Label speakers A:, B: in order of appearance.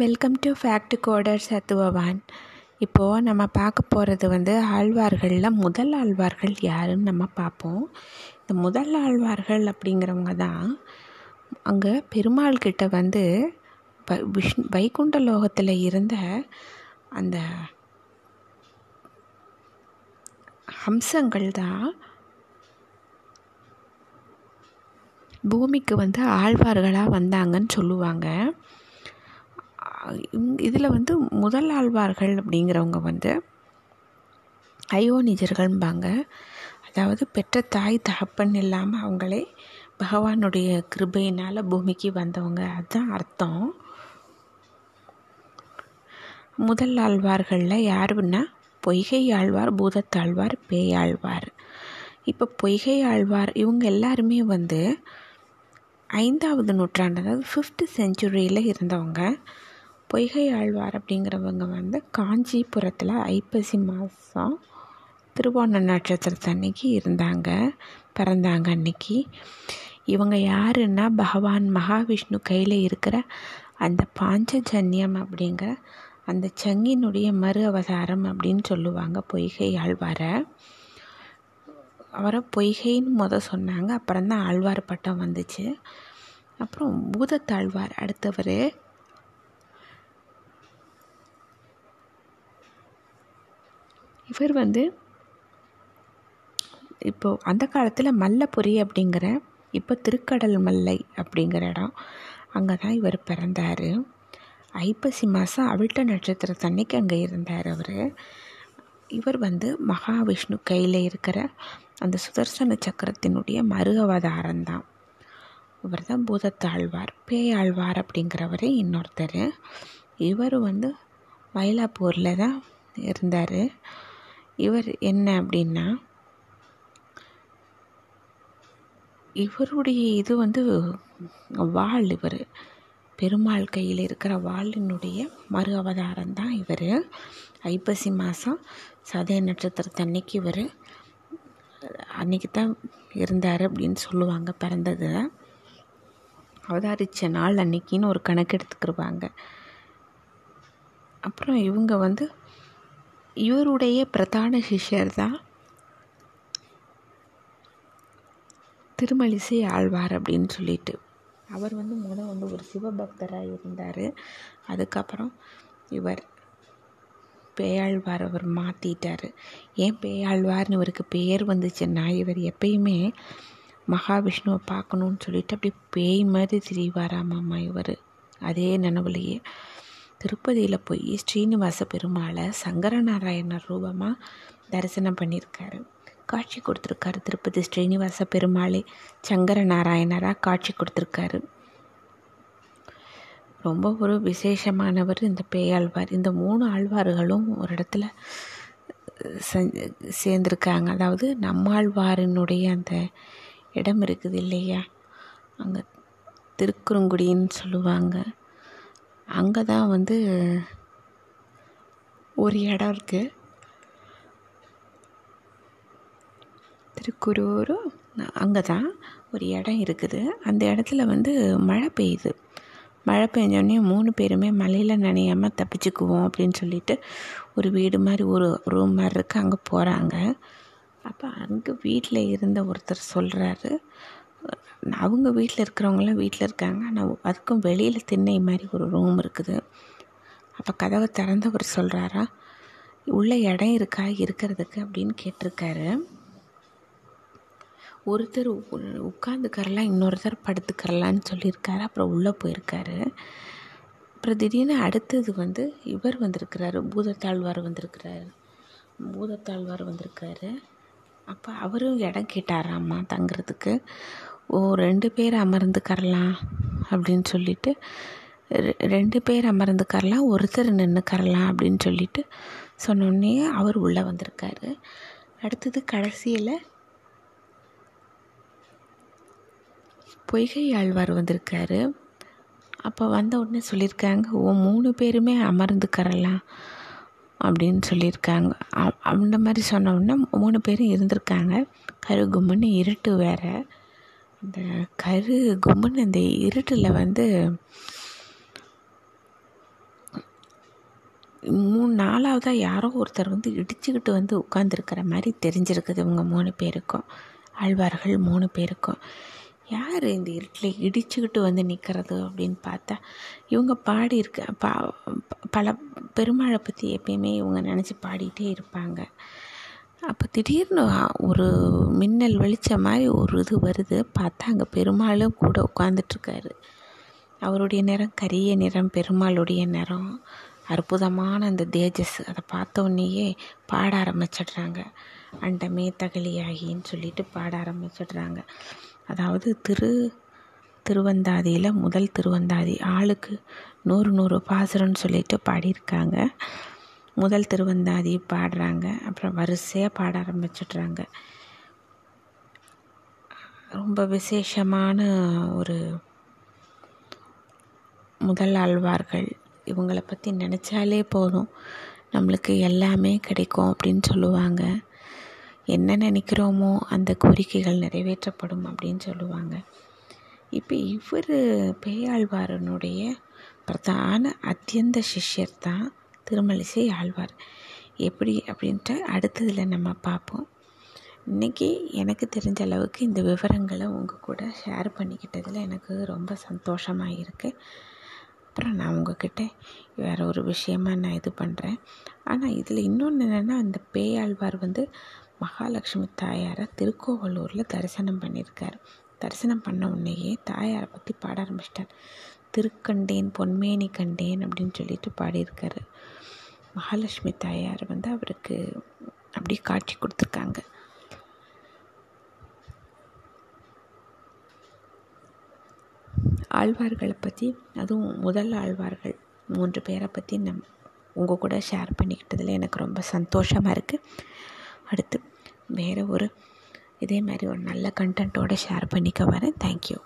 A: Welcome to fact coder சத்துவவான் இப்போது நம்ம பார்க்க போகிறது வந்து ஆழ்வார்களில் முதல் ஆழ்வார்கள் யாருன்னு நம்ம பார்ப்போம். இந்த முதல் ஆழ்வார்கள் அப்படிங்கிறவங்க தான் அங்கே பெருமாள் கிட்ட வந்து விஷ்ணு வைகுண்ட லோகத்தில் இருந்த அந்த அம்சங்கள் தான் பூமிக்கு வந்து ஆழ்வார்களாக வந்தாங்கன்னு சொல்லுவாங்க. இதில் வந்து முதல் ஆழ்வார்கள் அப்படிங்கிறவங்க வந்து அயோனிஜர்கள்பாங்க அதாவது பெற்ற தாய் தகப்பன் இல்லாமல் அவங்களே பகவானுடைய கிருபையினால் பூமிக்கு வந்தவங்க. அதுதான் அர்த்தம். முதல் ஆழ்வார்களில் யாருன்னா பொய்கை ஆழ்வார் பூதத்தாழ்வார் பேயாழ்வார் இப்போ பொய்கை ஆழ்வார் இவங்க எல்லாருமே வந்து ஐந்தாவது நூற்றாண்டு அதாவது ஃபிஃப்த்து செஞ்சுரியில் இருந்தவங்க. பொய்கை ஆழ்வார் அப்படிங்கிறவங்க வந்து காஞ்சிபுரத்தில் ஐப்பசி மாதம் திருவோண நட்சத்திரத்து அன்னைக்கு இருந்தாங்க பிறந்தாங்க அன்னைக்கு. இவங்க யாருன்னா பகவான் மகாவிஷ்ணு கையில் இருக்கிற அந்த பாஞ்சஜன்யம் அப்படிங்கிற அந்த சங்கினுடைய மறு அவதாரம் அப்படின்னு சொல்லுவாங்க பொய்கை ஆழ்வாரை. அவரை பொய்கைன்னு முத சொன்னாங்க அப்புறம் தான் ஆழ்வார் பட்டம் வந்துச்சு. அப்புறம் பூதத்தாழ்வார் அடுத்தவர் இவர் வந்து இப்போது அந்த காலத்தில் மல்லபுரி அப்படிங்கிற இப்போ திருக்கடல் மல்லை அப்படிங்கிற இடம் அங்கே தான் இவர் பிறந்தார். ஐப்பசி மாதம் அவிட்ட நட்சத்திரத்தன்னைக்கு அங்கே இருந்தார் அவர். இவர் வந்து மகாவிஷ்ணு கையில் இருக்கிற அந்த சுதர்சன சக்கரத்தினுடைய மறு அவதாரம் தான் இவர் தான் பூதத்தாழ்வார் பேயாழ்வார் அப்படிங்கிறவர் இன்னொருத்தர். இவர் வந்து மயிலாப்பூரில் தான் இருந்தார். இவர் என்ன அப்படின்னா இவருடைய இது வந்து வாள் இவர். பெருமாள் கையில் இருக்கிற வாளினுடைய மறு அவதாரம் தான் இவர். ஐப்பசி மாதம் சதய நட்சத்திரத்தன்னைக்கு இவர் அன்னைக்கு தான் இருந்தார் அப்படின்னு சொல்லுவாங்க பிறந்தது. அவதாரித்த நாள் அன்னைக்கின்னு ஒரு கணக்கு எடுத்துக்கிடுவாங்க அப்புறம் இவங்க வந்து இவருடைய பிரதான சிஷ்யர் தான் திருமலிசை ஆழ்வார் அப்படின்னு சொல்லிட்டு. அவர் வந்து முதல் வந்து ஒரு சிவபக்தராக இருந்தார். அதுக்கப்புறம் இவர் பேயாழ்வார் அவர் மாற்றிட்டார் ஏன் பேயாழ்வார்னு இவருக்கு பெயர் வந்துச்சுன்னா இவர் எப்பயுமே மகாவிஷ்ணுவை பார்க்கணுன்னு சொல்லிட்டு அப்படியே பேய் மாதிரி திரிவாராமாம்மா இவர். அதே நினைவுலையே திருப்பதியில் போய் ஸ்ரீனிவாச பெருமாளை சங்கரநாராயணர் ரூபமாக தரிசனம் பண்ணியிருக்காரு. காட்சி கொடுத்துருக்காரு திருப்பதி ஸ்ரீனிவாச பெருமாளே சங்கர நாராயணராக காட்சி கொடுத்துருக்காரு. ரொம்ப ஒரு விசேஷமானவர் இந்த பேயாழ்வார். இந்த மூணு ஆழ்வார்களும் ஒரு இடத்துல சேர்ந்துருக்காங்க. அதாவது நம்மாழ்வாரினுடைய அந்த இடம் இருக்குது இல்லையா? அங்கே திருக்குறுங்குடின்னு சொல்லுவாங்க. அங்கே தான் வந்து ஒரு இடம் இருக்குது திருக்குறூர் அங்கே தான் ஒரு இடம் இருக்குது. அந்த இடத்துல வந்து மழை பெய்யுது. மழை பெஞ்சோடனே மூணு பேருமே மழையில் நனையாமல் தப்பிச்சுக்குவோம் அப்படின்னு சொல்லிட்டு ஒரு வீடு மாதிரி ஒரு ரூம் மாதிரி இருக்குது அங்கே போகிறாங்க அப்போ அங்கே வீட்டில் இருந்த ஒருத்தர் சொல்கிறாரு அவங்க வீட்டில் இருக்கிறவங்களாம் வீட்டில் இருக்காங்க. ஆனால் அதுக்கும் வெளியில் திண்ணை மாதிரி ஒரு ரூம் இருக்குது. அப்போ கதவை திறந்தவர் சொல்கிறாரா உள்ள இடம் இருக்கா? இருக்கிறதுக்கு? அப்படின்னு கேட்டிருக்காரு. ஒருத்தர் உட்காந்துக்கரலாம் இன்னொருத்தர் படுத்துக்கரலான்னு சொல்லியிருக்காரு. அப்புறம் உள்ளே போயிருக்காரு. அப்புறம் திடீர்னு அடுத்தது வந்து இவர் வந்திருக்கிறாரு. பூதத்தாழ்வார் வந்திருக்கிறாரு. பூதத்தாழ்வார் வந்திருக்காரு. அப்போ அவரும் இடம் கேட்டாராம்மா தங்குறதுக்கு. ஓ ரெண்டு பேர் அமர்ந்துக்கரலாம் அப்படின்னு சொல்லிட்டு ரெண்டு பேர் அமர்ந்துக்கரலாம் ஒருத்தர் நின்றுக்கரலாம் அப்படின்னு சொல்லிட்டு சொன்னோடனே அவர் உள்ளே வந்திருக்காரு. அடுத்தது கடைசியில் பொய்கை ஆழ்வார் வந்திருக்காரு. அப்போ வந்த உடனே சொல்லியிருக்காங்க ஓ மூணு பேருமே அமர்ந்துக்கரலாம் அப்படின்னு சொல்லியிருக்காங்க. அந்த மாதிரி சொன்ன உடனே மூணு பேரும் இருந்திருக்காங்க. கருகும்னு இருட்டு வேறு. அந்த கரு கும்முன்னு இந்த இருட்டில் வந்து மூணு நாலாவதாக யாரோ ஒருத்தர் வந்து இடிச்சுக்கிட்டு வந்து உட்காந்துருக்கிற மாதிரி தெரிஞ்சிருக்குது இவங்க மூணு பேருக்கும். ஆழ்வார்கள் மூணு பேருக்கும். யார் இந்த இருட்டில் இடிச்சுக்கிட்டு வந்து நிற்கிறது அப்படின்னு பார்த்தா இவங்க பாடியிருக்க பா பல பெருமாளை பற்றி எப்பயுமே இவங்க நினச்சி பாடிட்டே இருப்பாங்க. அப்போ திடீர்னு ஒரு மின்னல் வெளிச்ச மாதிரி ஒரு இது வருது. பார்த்தா அங்கே பெருமாளும் கூட உட்காந்துட்ருக்காரு அவருடைய நிறம் கரிய நிறம் பெருமாளுடைய நிறம். அற்புதமான அந்த தேஜஸ். அதை பார்த்த பாட ஆரம்பிச்சிடுறாங்க. அண்டமே தகலியாகின்னு சொல்லிட்டு பாட ஆரம்பிச்சிடுறாங்க. அதாவது திரு திருவந்தாதியில் முதல் திருவந்தாதி ஆளுக்கு நூறு நூறு பாசுரம்னு சொல்லிட்டு பாடியிருக்காங்க. முதல் திருவந்தாதி பாடுறாங்க. அப்புறம் வரிசையாக பாட ஆரம்பிச்சிடுறாங்க. ரொம்ப விசேஷமான ஒரு முதல் ஆழ்வார்கள். இவங்களை பற்றி நினச்சாலே போதும். நம்மளுக்கு எல்லாமே கிடைக்கும் அப்படின்னு சொல்லுவாங்க. என்ன நினைக்கிறோமோ அந்த கோரிக்கைகள் நிறைவேற்றப்படும் அப்படின்னு சொல்லுவாங்க. இப்போ இவர் பேயாழ்வாரனுடைய பிரதான அத்தியந்த சிஷ்யர் தான் திருமலிசை ஆழ்வார். எப்படி அப்படின்ட்டு அடுத்ததில் நம்ம பார்ப்போம். இன்றைக்கி எனக்கு தெரிஞ்ச அளவுக்கு இந்த விவரங்களை உங்கள் கூட ஷேர் பண்ணிக்கிட்டதில் எனக்கு ரொம்ப சந்தோஷமாக இருக்குது அப்புறம் நான் உங்ககிட்ட வேறு ஒரு விஷயமா நான் இது பண்ணுறேன் ஆனால் இதில் இன்னொன்று என்னென்னா இந்த பேயாழ்வார் வந்து மகாலட்சுமி தாயாரை திருக்கோவலூரில் தரிசனம் பண்ணியிருக்கார் தரிசனம் பண்ண உடனேயே தாயாரை பற்றி பாட ஆரம்பிச்சிட்டார். திருக்கண்டேன் பொன்மேனி கண்டேன் அப்படின்னு சொல்லிட்டு பாடியிருக்காரு. மகாலட்சுமி தாயார் வந்து அவருக்கு அப்படி காட்சி கொடுத்துருக்காங்க. ஆழ்வார்களை பற்றி அதுவும் முதல் ஆழ்வார்கள் மூன்று பேரை பற்றி நம் உங்கள் கூட ஷேர் பண்ணிக்கிட்டதில் எனக்கு ரொம்ப சந்தோஷமாக இருக்குது அடுத்து வேறு ஒரு இதே மாதிரி ஒரு நல்ல கண்டென்ட்டோடு ஷேர் பண்ணிக்க வரேன். தேங்க்யூ